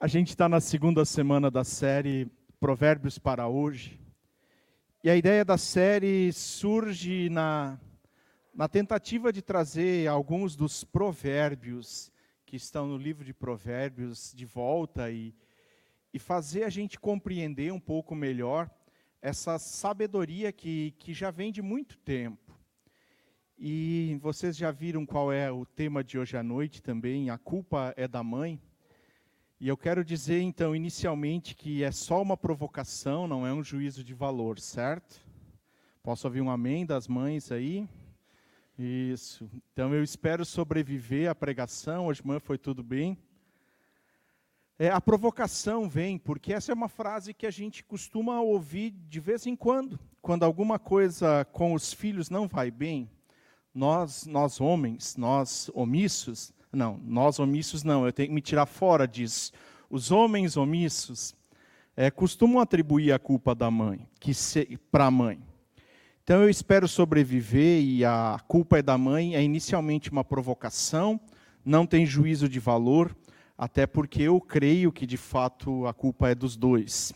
A gente está na segunda semana da série Provérbios para hoje. E a ideia da série surge na, na tentativa de trazer alguns dos provérbios que estão no livro de Provérbios de volta e, e fazer a gente compreender um pouco melhor essa sabedoria que, que já vem de muito tempo. E vocês já viram qual é o tema de hoje à noite também? A culpa é da mãe. E eu quero dizer, então, inicialmente, que é só uma provocação, não é um juízo de valor, certo? Posso ouvir um amém das mães aí? Isso. Então, eu espero sobreviver à pregação. Hoje manhã foi tudo bem. É, a provocação vem porque essa é uma frase que a gente costuma ouvir de vez em quando. Quando alguma coisa com os filhos não vai bem, nós, nós homens, nós omissos, não, nós omissos não, eu tenho que me tirar fora disso. Os homens omissos é, costumam atribuir a culpa da mãe, que para a mãe. Então eu espero sobreviver e a culpa é da mãe, é inicialmente uma provocação, não tem juízo de valor, até porque eu creio que de fato a culpa é dos dois.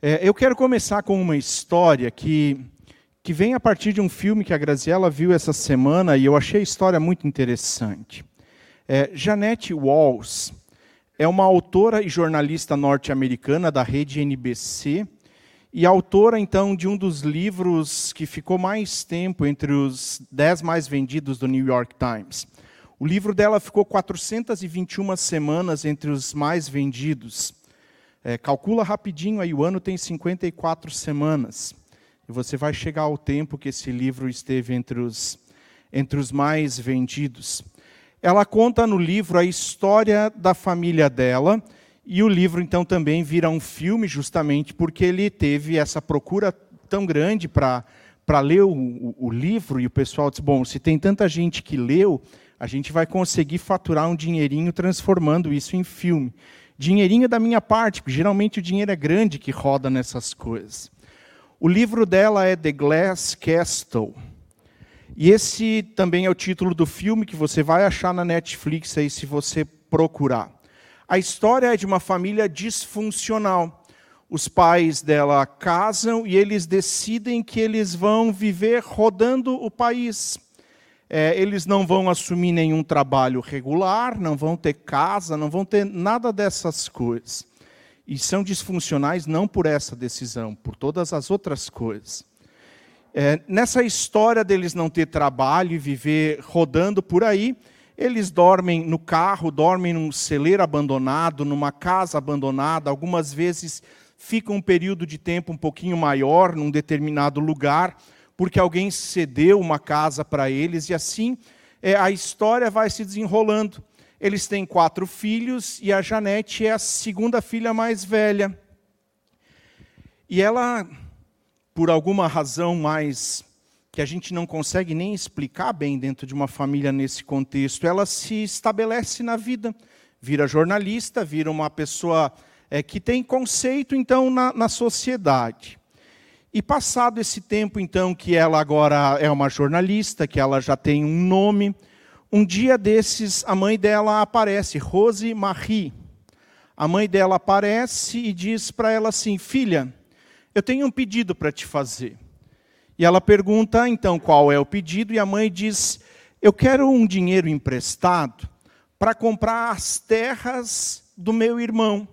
É, eu quero começar com uma história que, que vem a partir de um filme que a Graziella viu essa semana e eu achei a história muito interessante. É, Janette Walls é uma autora e jornalista norte-americana da rede NBC e autora, então, de um dos livros que ficou mais tempo entre os dez mais vendidos do New York Times. O livro dela ficou 421 semanas entre os mais vendidos. É, calcula rapidinho, aí o ano tem 54 semanas. E você vai chegar ao tempo que esse livro esteve entre os, entre os mais vendidos. Ela conta no livro a história da família dela, e o livro então também vira um filme, justamente porque ele teve essa procura tão grande para ler o, o, livro, e o pessoal disse: bom, se tem tanta gente que leu, a gente vai conseguir faturar um dinheirinho transformando isso em filme. Dinheirinho da minha parte, porque geralmente o dinheiro é grande que roda nessas coisas. O livro dela é The Glass Castle. E esse também é o título do filme que você vai achar na Netflix aí se você procurar. A história é de uma família disfuncional. Os pais dela casam e eles decidem que eles vão viver rodando o país. É, eles não vão assumir nenhum trabalho regular, não vão ter casa, não vão ter nada dessas coisas. E são disfuncionais não por essa decisão, por todas as outras coisas. É, nessa história deles não ter trabalho e viver rodando por aí, eles dormem no carro, dormem num celeiro abandonado, numa casa abandonada, algumas vezes ficam um período de tempo um pouquinho maior num determinado lugar, porque alguém cedeu uma casa para eles, e assim é, a história vai se desenrolando. Eles têm quatro filhos e a Janete é a segunda filha mais velha. E ela por alguma razão mais que a gente não consegue nem explicar bem dentro de uma família nesse contexto, ela se estabelece na vida, vira jornalista, vira uma pessoa é, que tem conceito, então, na, na sociedade. E passado esse tempo, então, que ela agora é uma jornalista, que ela já tem um nome, um dia desses, a mãe dela aparece, Rose Marie. A mãe dela aparece e diz para ela assim: Filha, eu tenho um pedido para te fazer. E ela pergunta, então, qual é o pedido? E a mãe diz: Eu quero um dinheiro emprestado para comprar as terras do meu irmão.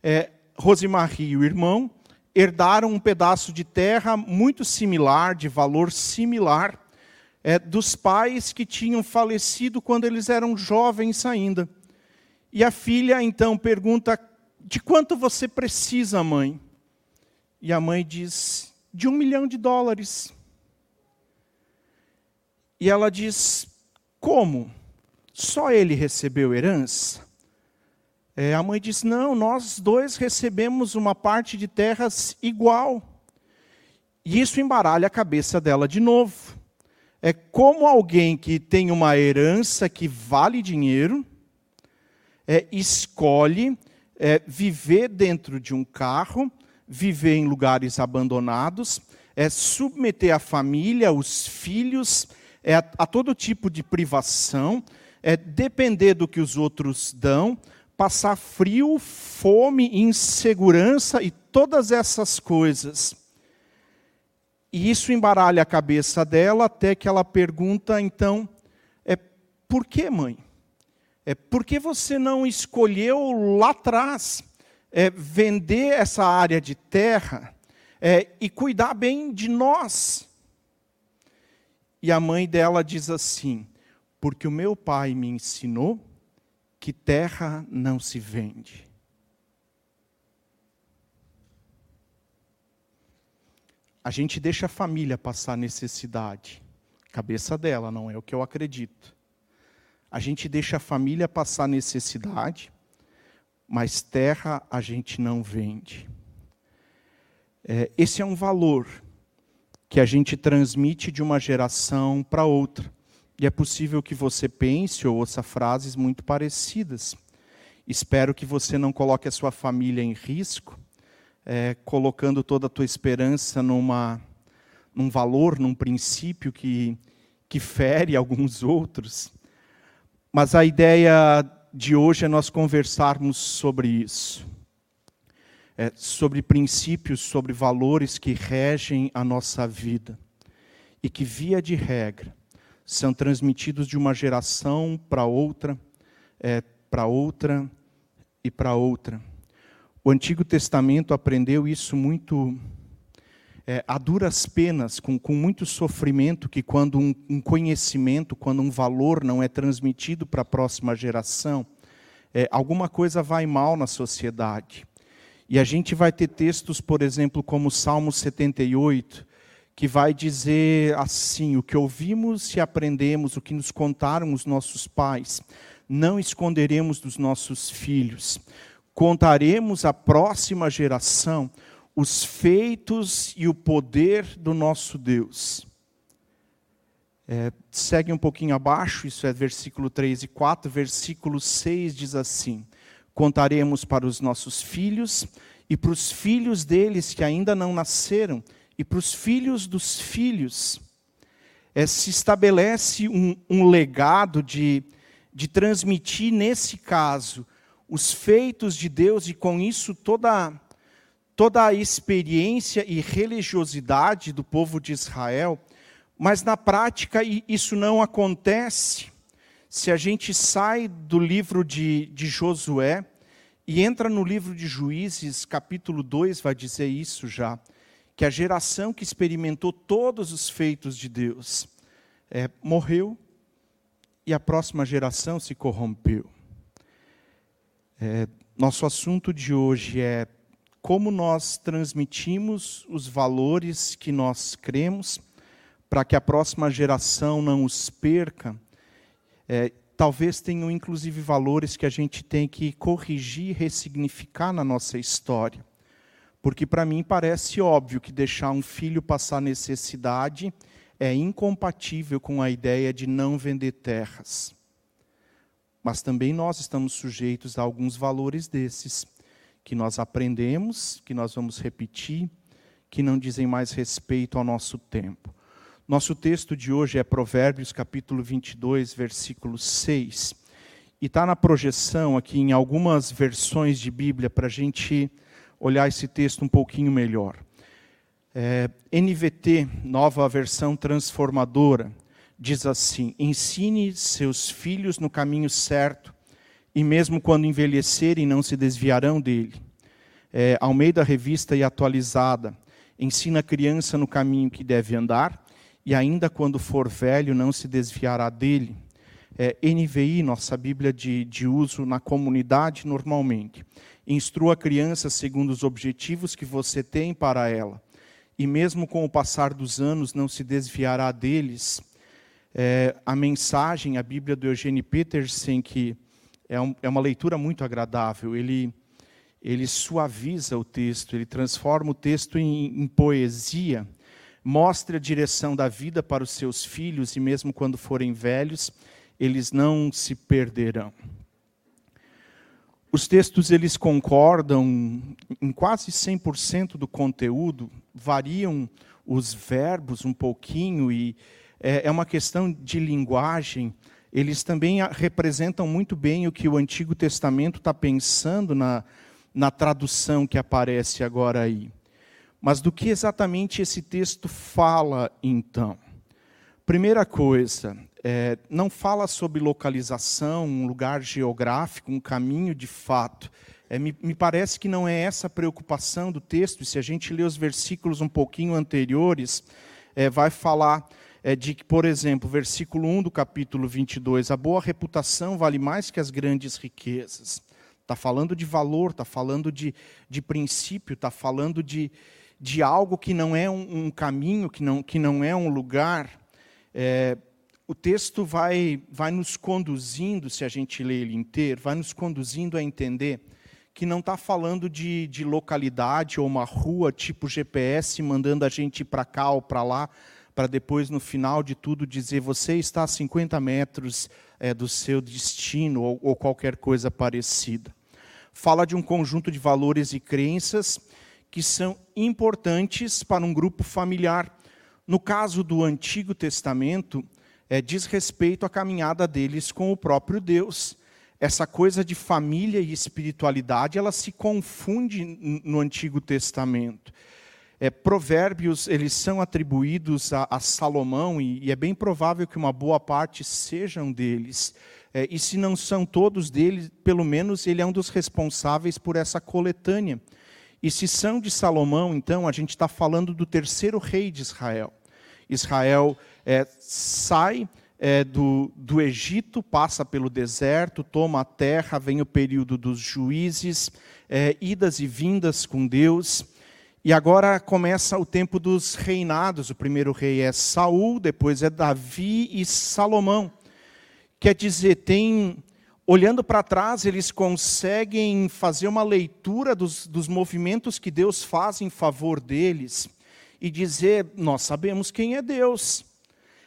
É, Rosemarie e o irmão herdaram um pedaço de terra muito similar, de valor similar, é, dos pais que tinham falecido quando eles eram jovens ainda. E a filha então pergunta: De quanto você precisa, mãe? E a mãe diz: de um milhão de dólares. E ela diz: como? Só ele recebeu herança? É, a mãe diz: não, nós dois recebemos uma parte de terras igual. E isso embaralha a cabeça dela de novo. É como alguém que tem uma herança que vale dinheiro, é, escolhe é, viver dentro de um carro viver em lugares abandonados, é submeter a família, os filhos, é a, a todo tipo de privação, é depender do que os outros dão, passar frio, fome, insegurança e todas essas coisas. E isso embaralha a cabeça dela até que ela pergunta, então, é por que, mãe? É por que você não escolheu lá atrás é, vender essa área de terra é, e cuidar bem de nós? E a mãe dela diz assim: porque o meu pai me ensinou que terra não se vende. A gente deixa a família passar necessidade. Cabeça dela, não é o que eu acredito. A gente deixa a família passar necessidade, mas terra a gente não vende. É, esse é um valor que a gente transmite de uma geração para outra. E é possível que você pense ou ouça frases muito parecidas. Espero que você não coloque a sua família em risco, é, colocando toda a tua esperança numa, num valor, num princípio que, que fere alguns outros. Mas a ideia de hoje é nós conversarmos sobre isso. É, sobre princípios, sobre valores que regem a nossa vida. E que, via de regra, são transmitidos de uma geração para outra, é, para outra e para outra. O Antigo Testamento aprendeu isso muito é, a duras penas, com, com muito sofrimento, que quando um, um conhecimento, quando um valor não é transmitido para a próxima geração, é, alguma coisa vai mal na sociedade. E a gente vai ter textos, por exemplo, como o Salmo 78, que vai dizer assim: o que ouvimos e aprendemos, o que nos contaram os nossos pais, não esconderemos dos nossos filhos. Contaremos à próxima geração os feitos e o poder do nosso Deus. É, segue um pouquinho abaixo, isso é versículo 3 e 4, versículo 6 diz assim: Contaremos para os nossos filhos e para os filhos deles que ainda não nasceram e para os filhos dos filhos. É, se estabelece um, um legado de, de transmitir, nesse caso, os feitos de Deus e com isso toda, toda a experiência e religiosidade do povo de Israel, mas na prática isso não acontece. Se a gente sai do livro de, de Josué e entra no livro de Juízes, capítulo 2 vai dizer isso já que a geração que experimentou todos os feitos de Deus é, morreu e a próxima geração se corrompeu. É, nosso assunto de hoje é como nós transmitimos os valores que nós cremos para que a próxima geração não os perca. É, talvez tenham inclusive valores que a gente tem que corrigir, ressignificar na nossa história. Porque para mim parece óbvio que deixar um filho passar necessidade é incompatível com a ideia de não vender terras. Mas também nós estamos sujeitos a alguns valores desses, que nós aprendemos, que nós vamos repetir, que não dizem mais respeito ao nosso tempo. Nosso texto de hoje é Provérbios capítulo 22, versículo 6. E está na projeção aqui em algumas versões de Bíblia para a gente olhar esse texto um pouquinho melhor. É, NVT, nova versão transformadora, diz assim: ensine seus filhos no caminho certo, e mesmo quando envelhecerem, não se desviarão dele. É, ao meio da revista e atualizada, ensina a criança no caminho que deve andar, e ainda quando for velho, não se desviará dele. É, NVI, nossa Bíblia de, de uso na comunidade normalmente. Instrua a criança segundo os objetivos que você tem para ela. E mesmo com o passar dos anos, não se desviará deles. É, a mensagem, a Bíblia do Eugene Peterson, que é, um, é uma leitura muito agradável, ele, ele suaviza o texto, ele transforma o texto em, em poesia, mostra a direção da vida para os seus filhos, e mesmo quando forem velhos, eles não se perderão. Os textos eles concordam em quase 100% do conteúdo, variam os verbos um pouquinho e é, é uma questão de linguagem. Eles também representam muito bem o que o Antigo Testamento está pensando na, na tradução que aparece agora aí. Mas do que exatamente esse texto fala, então? Primeira coisa, é, não fala sobre localização, um lugar geográfico, um caminho de fato. É, me, me, parece que não é essa a preocupação do texto, e se a gente ler os versículos um pouquinho anteriores, é, vai falar é, de que, por exemplo, versículo 1 do capítulo 22, a boa reputação vale mais que as grandes riquezas. Está falando de valor, está falando de, de princípio, está falando de, de algo que não é um, um, caminho, que não, que não é um lugar. É, o texto vai, vai nos conduzindo, se a gente ler ele inteiro, vai nos conduzindo a entender que não está falando de, de localidade ou uma rua tipo GPS mandando a gente para cá ou para lá, para depois, no final de tudo, dizer você está a 50 metros é, do seu destino ou, ou qualquer coisa parecida. Fala de um conjunto de valores e crenças que são importantes para um grupo familiar. No caso do Antigo Testamento, é, diz respeito à caminhada deles com o próprio Deus. Essa coisa de família e espiritualidade, ela se confunde no Antigo Testamento. É, provérbios eles são atribuídos a, a Salomão e, e, é bem provável que uma boa parte sejam deles. É, e se não são todos deles, pelo menos ele é um dos responsáveis por essa coletânea. E se são de Salomão, então a gente está falando do terceiro rei de Israel. Israel é, sai é, do, do Egito, passa pelo deserto, toma a terra, vem o período dos juízes, é, idas e vindas com Deus. E agora começa o tempo dos reinados. O primeiro rei é Saul, depois é Davi e Salomão. Quer dizer, tem olhando para trás, eles conseguem fazer uma leitura dos, dos movimentos que Deus faz em favor deles e dizer: nós sabemos quem é Deus.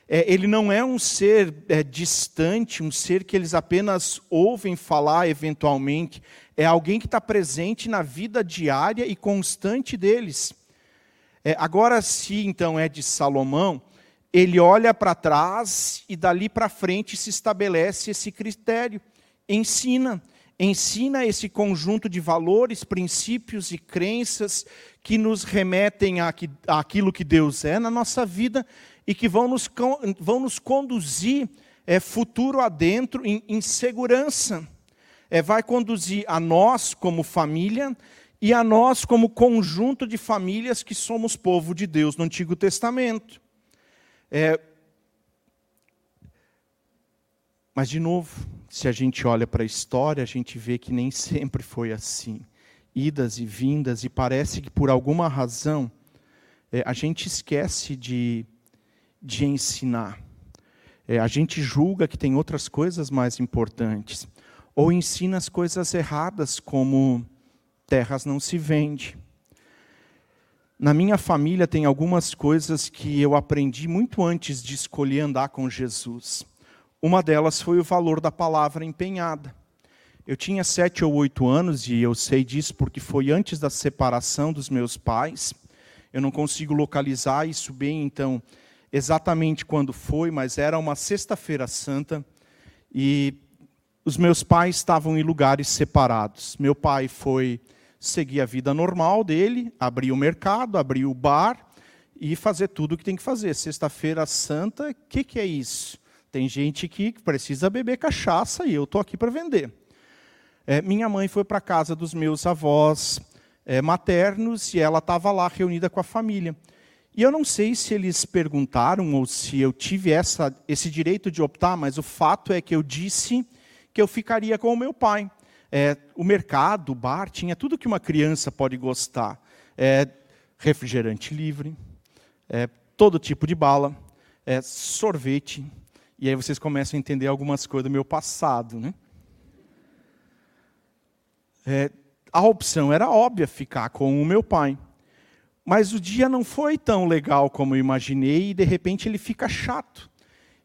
É, ele não é um ser é, distante, um ser que eles apenas ouvem falar eventualmente é alguém que está presente na vida diária e constante deles. É, agora, se então é de Salomão, ele olha para trás e dali para frente se estabelece esse critério. Ensina, ensina esse conjunto de valores, princípios e crenças que nos remetem àquilo que Deus é na nossa vida e que vão nos, vão nos conduzir é, futuro adentro em, em segurança é, vai conduzir a nós como família e a nós como conjunto de famílias que somos povo de Deus no Antigo Testamento. É, mas, de novo, se a gente olha para a história, a gente vê que nem sempre foi assim. Idas e vindas, e parece que por alguma razão é, a gente esquece de, de ensinar. É, a gente julga que tem outras coisas mais importantes ou ensina as coisas erradas, como terras não se vende. Na minha família tem algumas coisas que eu aprendi muito antes de escolher andar com Jesus. Uma delas foi o valor da palavra empenhada. Eu tinha sete ou oito anos e eu sei disso porque foi antes da separação dos meus pais. Eu não consigo localizar isso bem, então, exatamente quando foi, mas era uma sexta-feira santa e os meus pais estavam em lugares separados. Meu pai foi seguir a vida normal dele, abrir o mercado, abrir o bar e fazer tudo o que tem que fazer. Sexta-feira santa, o que, que é isso? Tem gente que precisa beber cachaça e eu estou aqui para vender. É, minha mãe foi para casa dos meus avós é, maternos e ela estava lá reunida com a família. E eu não sei se eles perguntaram ou se eu tive essa, esse direito de optar, mas o fato é que eu disse que eu ficaria com o meu pai. É, o mercado, o bar, tinha tudo que uma criança pode gostar. É, refrigerante livre, é, todo tipo de bala, é, sorvete. E aí vocês começam a entender algumas coisas do meu passado. Né? É, a opção era óbvia, ficar com o meu pai. Mas o dia não foi tão legal como eu imaginei e de repente ele fica chato.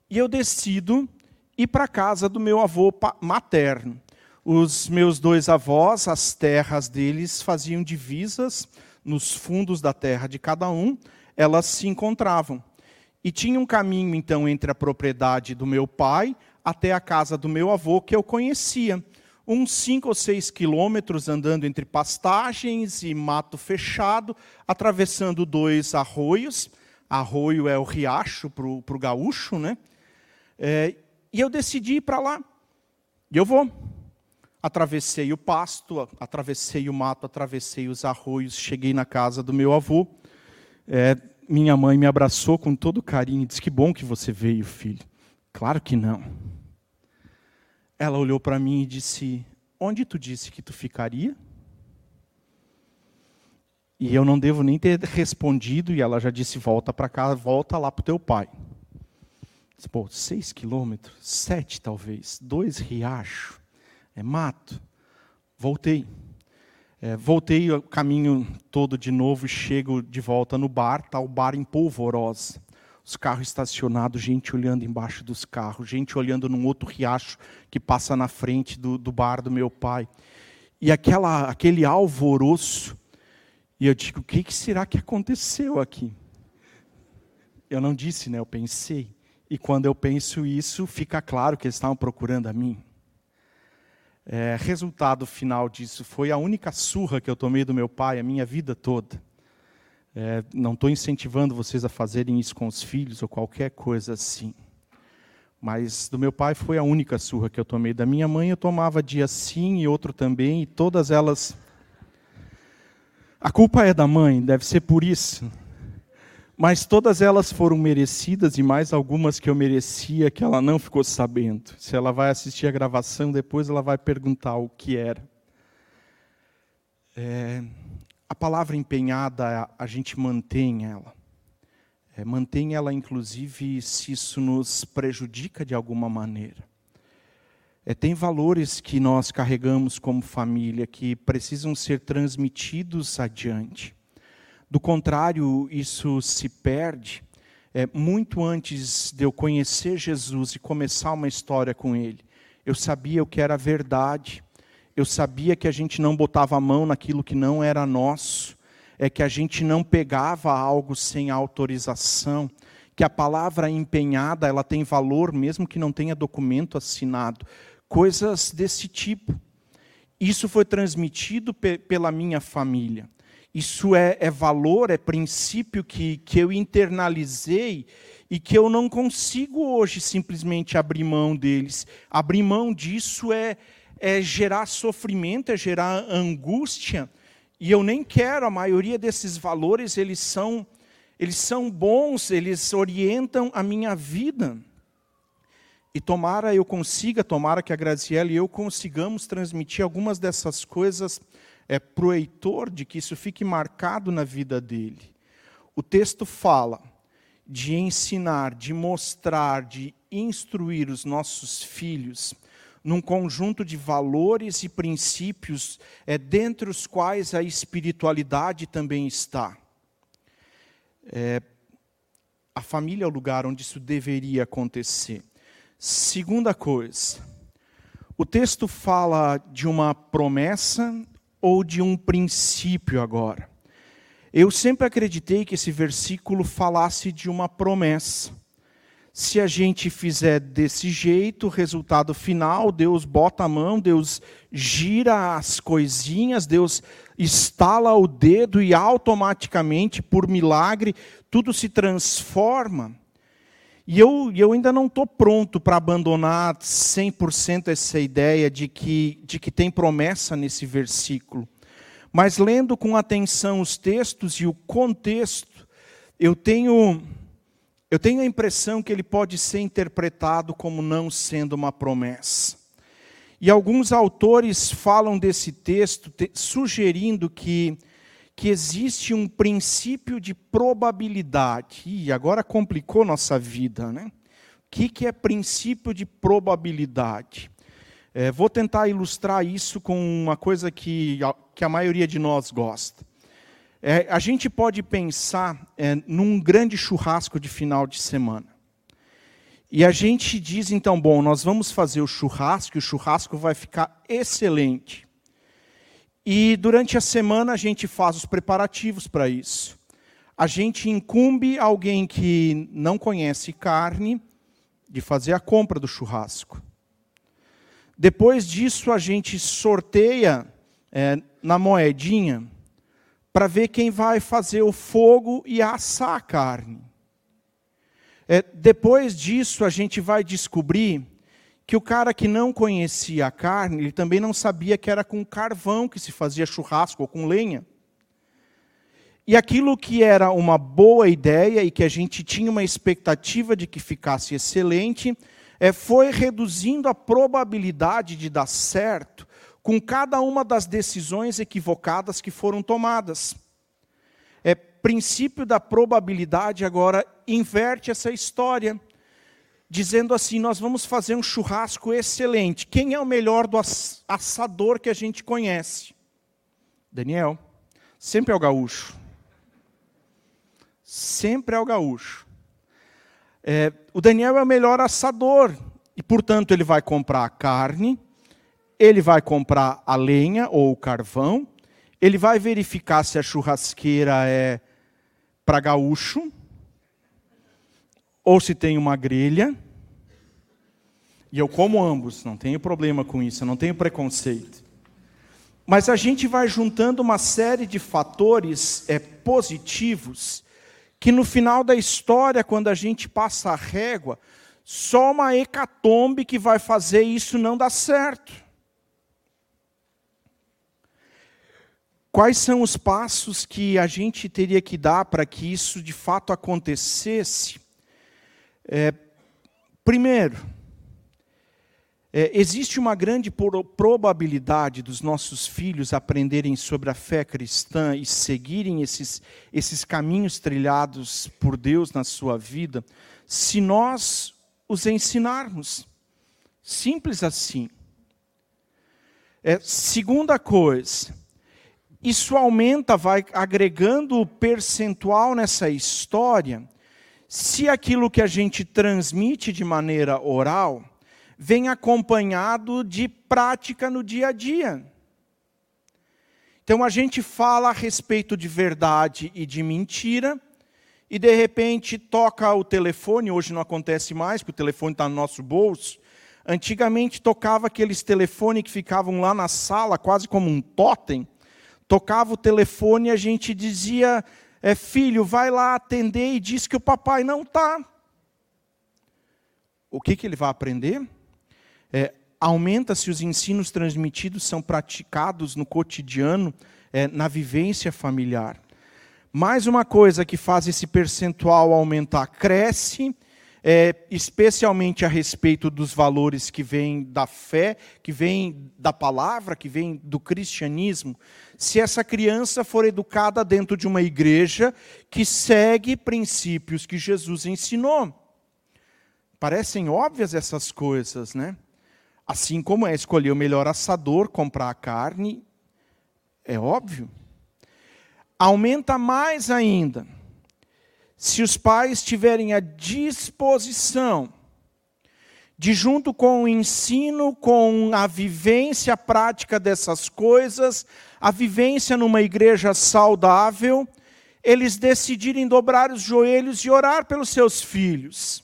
E eu decido e para a casa do meu avô materno. Os meus dois avós, as terras deles faziam divisas nos fundos da terra de cada um, elas se encontravam. E tinha um caminho, então, entre a propriedade do meu pai até a casa do meu avô, que eu conhecia. Uns cinco ou seis quilômetros andando entre pastagens e mato fechado, atravessando dois arroios. Arroio é o riacho para o gaúcho, né? É, e eu decidi ir para lá. E eu vou. Atravessei o pasto, atravessei o mato, atravessei os arroios, cheguei na casa do meu avô. É, minha mãe me abraçou com todo carinho e disse: Que bom que você veio, filho. Claro que não. Ela olhou para mim e disse: Onde tu disse que tu ficaria? E eu não devo nem ter respondido, e ela já disse: Volta para casa, volta lá para o teu pai. Pô, seis quilômetros, sete talvez, dois riachos, é mato. Voltei. É, voltei o caminho todo de novo e chego de volta no bar, está o bar em polvorosa. Os carros estacionados, gente olhando embaixo dos carros, gente olhando num outro riacho que passa na frente do, do bar do meu pai. E aquela, aquele alvoroço. E eu digo, o que, que será que aconteceu aqui? Eu não disse, né? Eu pensei. E quando eu penso isso, fica claro que eles estavam procurando a mim. É, resultado final disso foi a única surra que eu tomei do meu pai a minha vida toda. É, não estou incentivando vocês a fazerem isso com os filhos ou qualquer coisa assim. Mas do meu pai foi a única surra que eu tomei. Da minha mãe eu tomava dia sim e outro também, e todas elas. A culpa é da mãe, deve ser por isso. Mas todas elas foram merecidas e mais algumas que eu merecia que ela não ficou sabendo. Se ela vai assistir a gravação depois, ela vai perguntar o que era. É, a palavra empenhada, a gente mantém ela. É, mantém ela, inclusive, se isso nos prejudica de alguma maneira. É, tem valores que nós carregamos como família que precisam ser transmitidos adiante. Do contrário, isso se perde. É, muito antes de eu conhecer Jesus e começar uma história com Ele, eu sabia o que era verdade, eu sabia que a gente não botava a mão naquilo que não era nosso, é que a gente não pegava algo sem autorização, que a palavra empenhada ela tem valor mesmo que não tenha documento assinado, coisas desse tipo. Isso foi transmitido pe pela minha família. Isso é, é valor, é princípio que, que eu internalizei e que eu não consigo hoje simplesmente abrir mão deles. Abrir mão disso é, é gerar sofrimento, é gerar angústia. E eu nem quero, a maioria desses valores, eles são, eles são bons, eles orientam a minha vida. E tomara eu consiga, tomara que a Graziella e eu consigamos transmitir algumas dessas coisas é, para o Heitor de que isso fique marcado na vida dele. O texto fala de ensinar, de mostrar, de instruir os nossos filhos num conjunto de valores e princípios é, dentre os quais a espiritualidade também está. É, a família é o lugar onde isso deveria acontecer. Segunda coisa, o texto fala de uma promessa ou de um princípio agora. Eu sempre acreditei que esse versículo falasse de uma promessa. Se a gente fizer desse jeito, resultado final, Deus bota a mão, Deus gira as coisinhas, Deus estala o dedo e automaticamente, por milagre, tudo se transforma. E eu, eu ainda não estou pronto para abandonar 100% essa ideia de que, de que tem promessa nesse versículo. Mas lendo com atenção os textos e o contexto, eu tenho, eu tenho a impressão que ele pode ser interpretado como não sendo uma promessa. E alguns autores falam desse texto te, sugerindo que que existe um princípio de probabilidade. E agora complicou nossa vida, né? O que, que é princípio de probabilidade? É, vou tentar ilustrar isso com uma coisa que, que a maioria de nós gosta. É, a gente pode pensar é, num grande churrasco de final de semana. E a gente diz, então, bom, nós vamos fazer o churrasco, e o churrasco vai ficar excelente. E durante a semana a gente faz os preparativos para isso. A gente incumbe alguém que não conhece carne de fazer a compra do churrasco. Depois disso, a gente sorteia é, na moedinha para ver quem vai fazer o fogo e assar a carne. É, depois disso, a gente vai descobrir que o cara que não conhecia a carne, ele também não sabia que era com carvão que se fazia churrasco ou com lenha. E aquilo que era uma boa ideia e que a gente tinha uma expectativa de que ficasse excelente, é, foi reduzindo a probabilidade de dar certo com cada uma das decisões equivocadas que foram tomadas. É princípio da probabilidade agora inverte essa história, dizendo assim: nós vamos fazer um churrasco excelente. Quem é o melhor do assador que a gente conhece? Daniel. Sempre é o gaúcho sempre é o gaúcho. É, o Daniel é o melhor assador, e portanto ele vai comprar a carne, ele vai comprar a lenha ou o carvão, ele vai verificar se a churrasqueira é para gaúcho, ou se tem uma grelha. E eu como ambos, não tenho problema com isso, não tenho preconceito. Mas a gente vai juntando uma série de fatores é, positivos que no final da história, quando a gente passa a régua, só uma hecatombe que vai fazer isso não dar certo. Quais são os passos que a gente teria que dar para que isso de fato acontecesse? É, primeiro, é, existe uma grande probabilidade dos nossos filhos aprenderem sobre a fé cristã e seguirem esses, esses caminhos trilhados por Deus na sua vida, se nós os ensinarmos. Simples assim. É, segunda coisa, isso aumenta, vai agregando percentual nessa história, se aquilo que a gente transmite de maneira oral vem acompanhado de prática no dia a dia. Então a gente fala a respeito de verdade e de mentira, e de repente toca o telefone, hoje não acontece mais, porque o telefone está no nosso bolso. Antigamente tocava aqueles telefones que ficavam lá na sala, quase como um totem. Tocava o telefone e a gente dizia: é, Filho, vai lá atender e diz que o papai não está. O que, que ele vai aprender? É, aumenta se os ensinos transmitidos são praticados no cotidiano, é, na vivência familiar. Mais uma coisa que faz esse percentual aumentar, cresce, é, especialmente a respeito dos valores que vêm da fé, que vêm da palavra, que vêm do cristianismo, se essa criança for educada dentro de uma igreja que segue princípios que Jesus ensinou. Parecem óbvias essas coisas, né? Assim como é escolher o melhor assador, comprar a carne, é óbvio. Aumenta mais ainda se os pais tiverem a disposição de, junto com o ensino, com a vivência prática dessas coisas, a vivência numa igreja saudável, eles decidirem dobrar os joelhos e orar pelos seus filhos.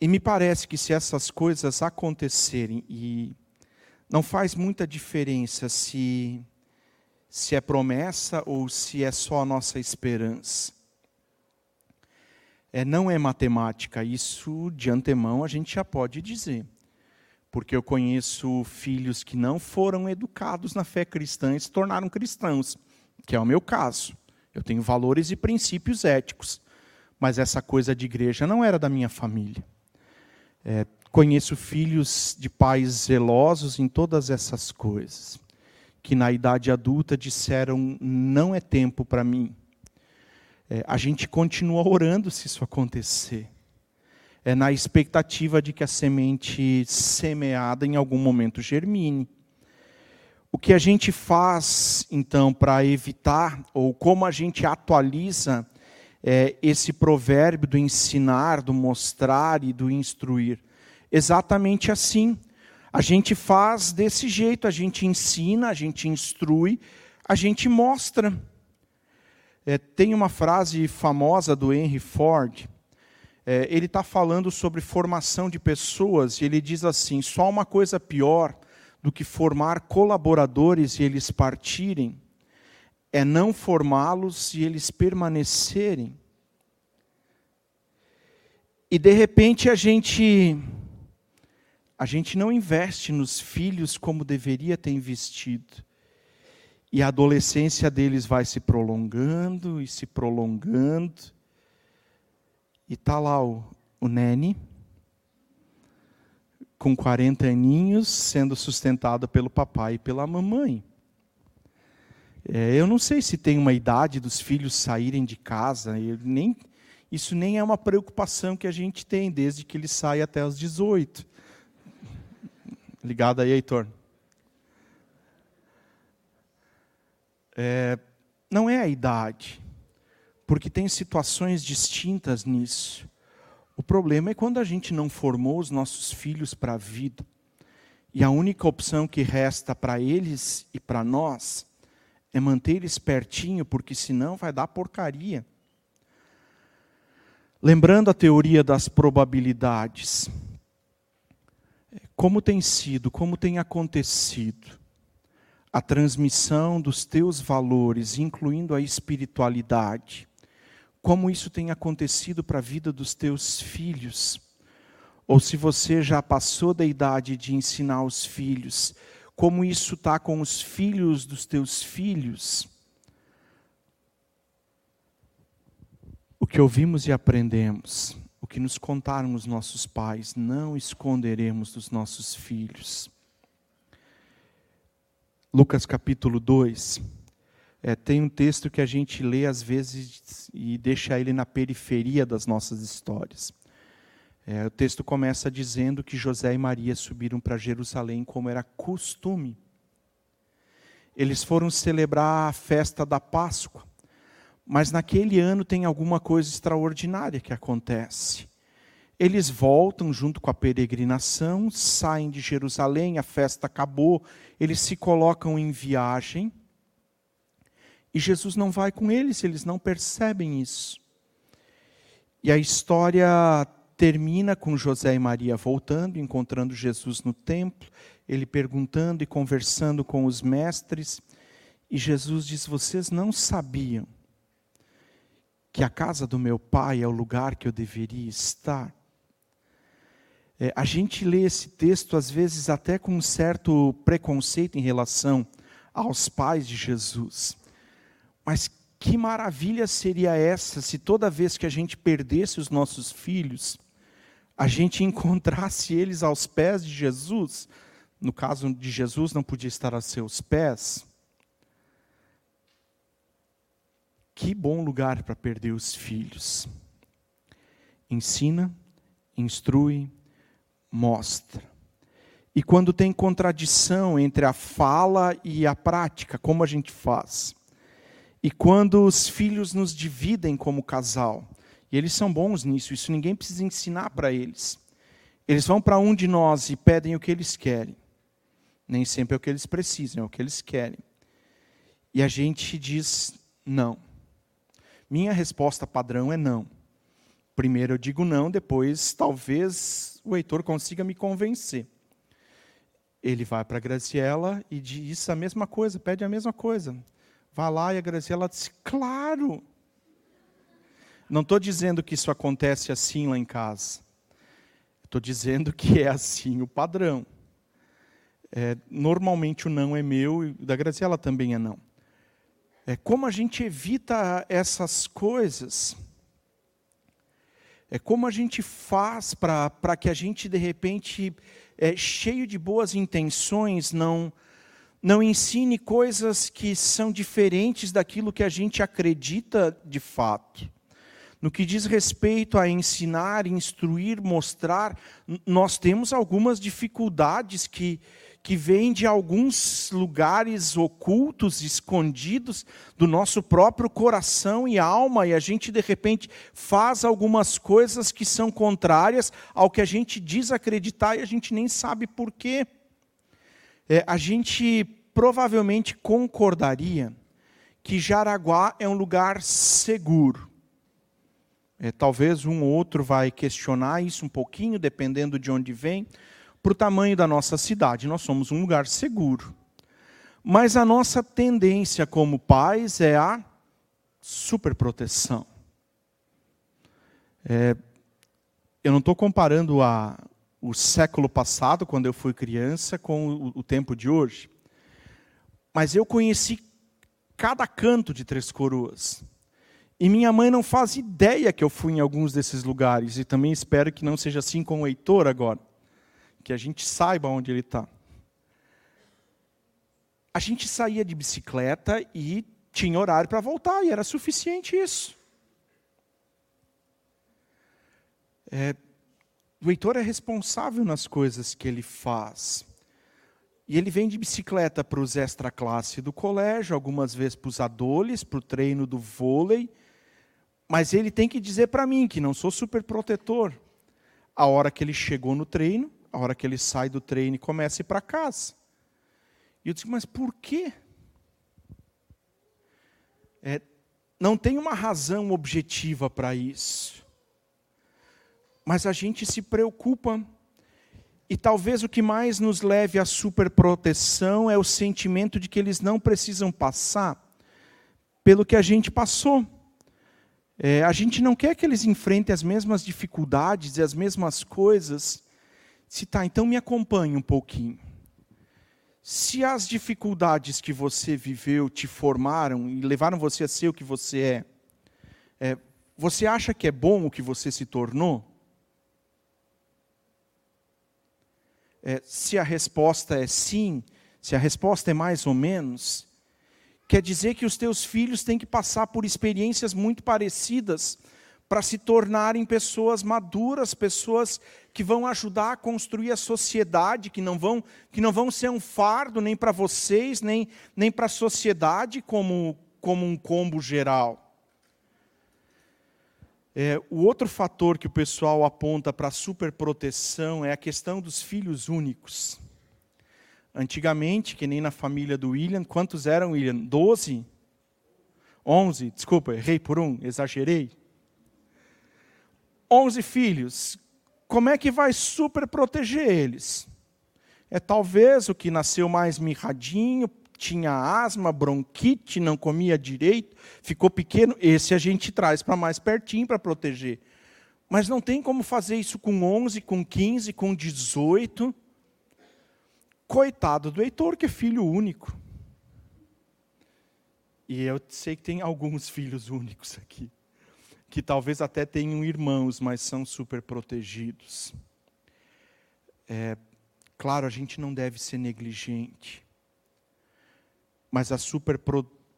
E me parece que se essas coisas acontecerem, e não faz muita diferença se, se é promessa ou se é só a nossa esperança. É, não é matemática, isso de antemão a gente já pode dizer. Porque eu conheço filhos que não foram educados na fé cristã e se tornaram cristãos, que é o meu caso. Eu tenho valores e princípios éticos, mas essa coisa de igreja não era da minha família. É, conheço filhos de pais zelosos em todas essas coisas, que na idade adulta disseram: não é tempo para mim. É, a gente continua orando se isso acontecer, é na expectativa de que a semente semeada em algum momento germine. O que a gente faz, então, para evitar, ou como a gente atualiza é, esse provérbio do ensinar, do mostrar e do instruir. Exatamente assim. A gente faz desse jeito, a gente ensina, a gente instrui, a gente mostra. É, tem uma frase famosa do Henry Ford, é, ele está falando sobre formação de pessoas, e ele diz assim: só uma coisa pior do que formar colaboradores e eles partirem, é não formá-los e eles permanecerem. E de repente a gente a gente não investe nos filhos como deveria ter investido. E a adolescência deles vai se prolongando e se prolongando. E tá lá o, o Nene, com 40 aninhos, sendo sustentado pelo papai e pela mamãe. É, eu não sei se tem uma idade dos filhos saírem de casa, nem, isso nem é uma preocupação que a gente tem, desde que ele sai até os 18. Ligado aí, Heitor? É, não é a idade, porque tem situações distintas nisso. O problema é quando a gente não formou os nossos filhos para a vida. E a única opção que resta para eles e para nós é manter eles pertinho, porque senão vai dar porcaria. Lembrando a teoria das probabilidades, como tem sido, como tem acontecido a transmissão dos teus valores, incluindo a espiritualidade, como isso tem acontecido para a vida dos teus filhos, ou se você já passou da idade de ensinar os filhos, como isso está com os filhos dos teus filhos. O que ouvimos e aprendemos o que nos contaram os nossos pais, não esconderemos dos nossos filhos. Lucas capítulo 2. É, tem um texto que a gente lê às vezes e deixa ele na periferia das nossas histórias. É, o texto começa dizendo que José e Maria subiram para Jerusalém como era costume. Eles foram celebrar a festa da Páscoa. Mas naquele ano tem alguma coisa extraordinária que acontece. Eles voltam junto com a peregrinação, saem de Jerusalém, a festa acabou, eles se colocam em viagem. E Jesus não vai com eles, eles não percebem isso. E a história termina com José e Maria voltando, encontrando Jesus no templo, ele perguntando e conversando com os mestres. E Jesus diz: Vocês não sabiam que a casa do meu pai é o lugar que eu deveria estar. É, a gente lê esse texto, às vezes, até com um certo preconceito em relação aos pais de Jesus. Mas que maravilha seria essa se toda vez que a gente perdesse os nossos filhos, a gente encontrasse eles aos pés de Jesus? No caso de Jesus, não podia estar a seus pés. Que bom lugar para perder os filhos. Ensina, instrui, mostra. E quando tem contradição entre a fala e a prática, como a gente faz? E quando os filhos nos dividem como casal, e eles são bons nisso, isso ninguém precisa ensinar para eles. Eles vão para um de nós e pedem o que eles querem. Nem sempre é o que eles precisam, é o que eles querem. E a gente diz não. Minha resposta padrão é não. Primeiro eu digo não, depois talvez o Heitor consiga me convencer. Ele vai para a Graciela e diz a mesma coisa, pede a mesma coisa. Vai lá e a Graciela diz: Claro! Não estou dizendo que isso acontece assim lá em casa. Estou dizendo que é assim o padrão. É, normalmente o não é meu e da Graciela também é não. É, como a gente evita essas coisas? É como a gente faz para que a gente, de repente, é, cheio de boas intenções, não, não ensine coisas que são diferentes daquilo que a gente acredita de fato. No que diz respeito a ensinar, instruir, mostrar, nós temos algumas dificuldades que, que vem de alguns lugares ocultos, escondidos do nosso próprio coração e alma, e a gente de repente faz algumas coisas que são contrárias ao que a gente diz acreditar e a gente nem sabe por quê. É, a gente provavelmente concordaria que Jaraguá é um lugar seguro. É, talvez um ou outro vai questionar isso um pouquinho, dependendo de onde vem, para o tamanho da nossa cidade. Nós somos um lugar seguro. Mas a nossa tendência como pais é a superproteção. É, eu não estou comparando a, o século passado, quando eu fui criança, com o, o tempo de hoje. Mas eu conheci cada canto de Três Coroas. E minha mãe não faz ideia que eu fui em alguns desses lugares. E também espero que não seja assim com o Heitor agora. Que a gente saiba onde ele está a gente saía de bicicleta e tinha horário para voltar, e era suficiente isso. É, o Heitor é responsável nas coisas que ele faz. E ele vem de bicicleta para os extra classe do colégio, algumas vezes para os adoles, para o treino do vôlei. Mas ele tem que dizer para mim que não sou super protetor. A hora que ele chegou no treino, a hora que ele sai do treino e começa a ir para casa. E eu disse, mas por quê? É, não tem uma razão objetiva para isso. Mas a gente se preocupa. E talvez o que mais nos leve à superproteção é o sentimento de que eles não precisam passar pelo que a gente passou. É, a gente não quer que eles enfrentem as mesmas dificuldades e as mesmas coisas. Se tá, então me acompanhe um pouquinho. Se as dificuldades que você viveu te formaram e levaram você a ser o que você é, é você acha que é bom o que você se tornou? É, se a resposta é sim, se a resposta é mais ou menos, quer dizer que os teus filhos têm que passar por experiências muito parecidas para se tornarem pessoas maduras, pessoas que vão ajudar a construir a sociedade, que não vão, que não vão ser um fardo nem para vocês, nem, nem para a sociedade como, como um combo geral. É, o outro fator que o pessoal aponta para a superproteção é a questão dos filhos únicos. Antigamente, que nem na família do William, quantos eram, William? Doze? Onze? Desculpa, errei por um, exagerei. Onze filhos como é que vai super proteger eles? É talvez o que nasceu mais mirradinho, tinha asma, bronquite, não comia direito, ficou pequeno, esse a gente traz para mais pertinho para proteger. Mas não tem como fazer isso com 11, com 15, com 18. Coitado do Heitor, que é filho único. E eu sei que tem alguns filhos únicos aqui que talvez até tenham irmãos, mas são super protegidos. É, claro, a gente não deve ser negligente, mas a super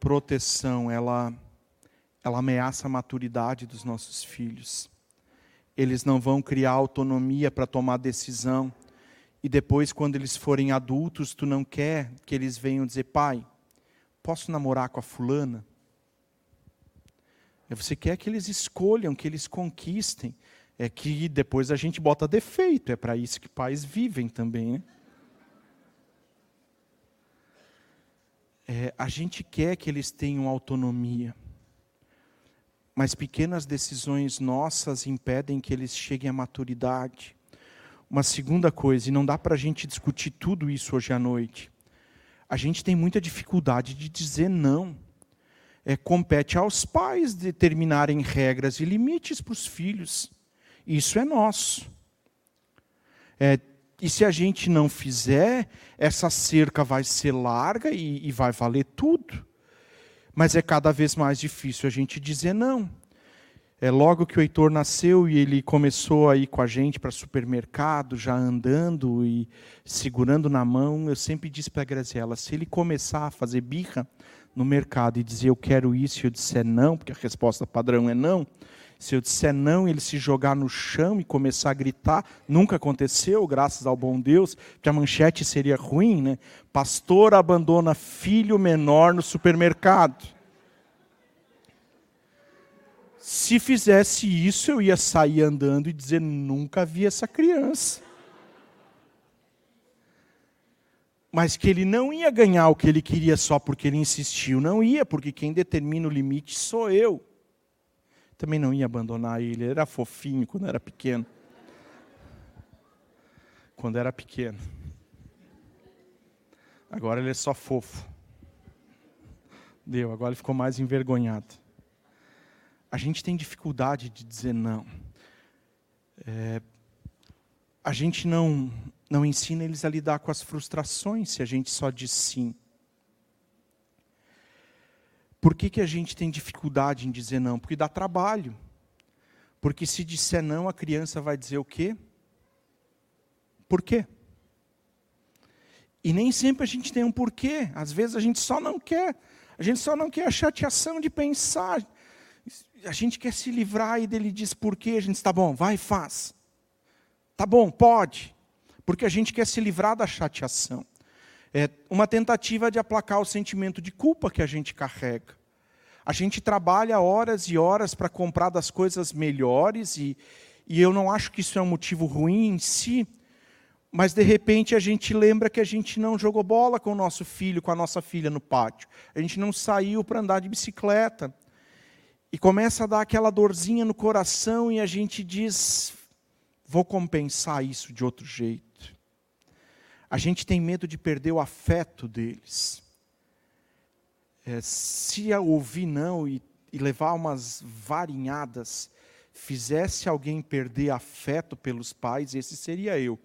proteção, ela, ela ameaça a maturidade dos nossos filhos. Eles não vão criar autonomia para tomar decisão. E depois, quando eles forem adultos, tu não quer que eles venham dizer, pai, posso namorar com a fulana? É você quer que eles escolham, que eles conquistem. É que depois a gente bota defeito. É para isso que pais vivem também. Né? É, a gente quer que eles tenham autonomia. Mas pequenas decisões nossas impedem que eles cheguem à maturidade. Uma segunda coisa, e não dá para a gente discutir tudo isso hoje à noite. A gente tem muita dificuldade de dizer não é, compete aos pais determinarem regras e limites para os filhos. Isso é nosso. É, e se a gente não fizer, essa cerca vai ser larga e, e vai valer tudo. Mas é cada vez mais difícil a gente dizer não. É logo que o Heitor nasceu e ele começou a ir com a gente para supermercado, já andando e segurando na mão, eu sempre disse para a Graziela, se ele começar a fazer birra, no mercado e dizer eu quero isso e eu disser não, porque a resposta padrão é não, se eu disser não, ele se jogar no chão e começar a gritar, nunca aconteceu, graças ao bom Deus, que a manchete seria ruim, né? Pastor abandona filho menor no supermercado. Se fizesse isso, eu ia sair andando e dizer: nunca vi essa criança. mas que ele não ia ganhar o que ele queria só porque ele insistiu. Não ia, porque quem determina o limite sou eu. Também não ia abandonar ele, ele era fofinho quando era pequeno. Quando era pequeno. Agora ele é só fofo. Deu, agora ele ficou mais envergonhado. A gente tem dificuldade de dizer não. É, a gente não, não ensina eles a lidar com as frustrações se a gente só diz sim. Por que, que a gente tem dificuldade em dizer não? Porque dá trabalho. Porque se disser não, a criança vai dizer o quê? Por quê? E nem sempre a gente tem um porquê. Às vezes a gente só não quer. A gente só não quer a chateação de pensar. A gente quer se livrar e dele diz por quê. A gente está bom, vai faz. Tá bom, pode. Porque a gente quer se livrar da chateação. É uma tentativa de aplacar o sentimento de culpa que a gente carrega. A gente trabalha horas e horas para comprar das coisas melhores, e, e eu não acho que isso é um motivo ruim em si, mas de repente a gente lembra que a gente não jogou bola com o nosso filho, com a nossa filha no pátio. A gente não saiu para andar de bicicleta. E começa a dar aquela dorzinha no coração e a gente diz: vou compensar isso de outro jeito. A gente tem medo de perder o afeto deles. É, se ouvir não e, e levar umas varinhadas fizesse alguém perder afeto pelos pais, esse seria eu.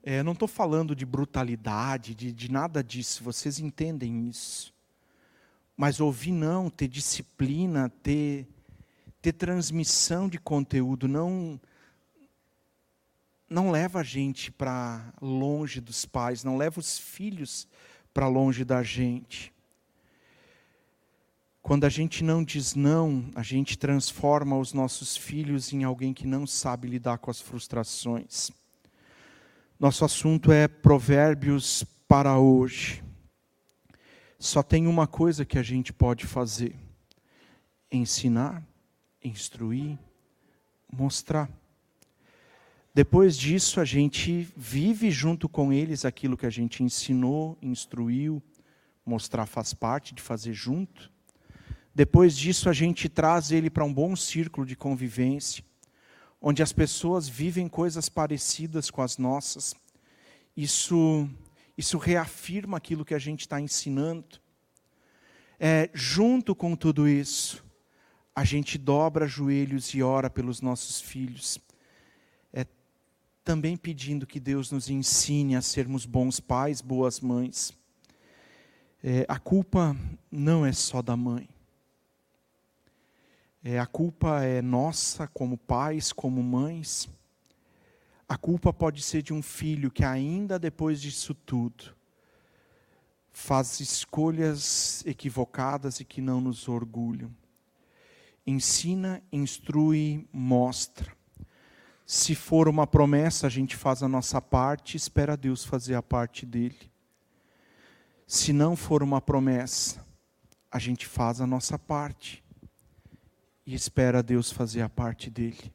É, não estou falando de brutalidade, de, de nada disso, vocês entendem isso. Mas ouvir não, ter disciplina, ter, ter transmissão de conteúdo, não não leva a gente para longe dos pais, não leva os filhos para longe da gente. Quando a gente não diz não, a gente transforma os nossos filhos em alguém que não sabe lidar com as frustrações. Nosso assunto é provérbios para hoje. Só tem uma coisa que a gente pode fazer: ensinar, instruir, mostrar. Depois disso, a gente vive junto com eles aquilo que a gente ensinou, instruiu, mostrar faz parte de fazer junto. Depois disso, a gente traz ele para um bom círculo de convivência, onde as pessoas vivem coisas parecidas com as nossas. Isso, isso reafirma aquilo que a gente está ensinando. É, junto com tudo isso, a gente dobra joelhos e ora pelos nossos filhos também pedindo que Deus nos ensine a sermos bons pais, boas mães. É, a culpa não é só da mãe. É, a culpa é nossa como pais, como mães. A culpa pode ser de um filho que, ainda depois disso tudo, faz escolhas equivocadas e que não nos orgulham. Ensina, instrui, mostra. Se for uma promessa, a gente faz a nossa parte, espera Deus fazer a parte dele. Se não for uma promessa, a gente faz a nossa parte e espera Deus fazer a parte dele.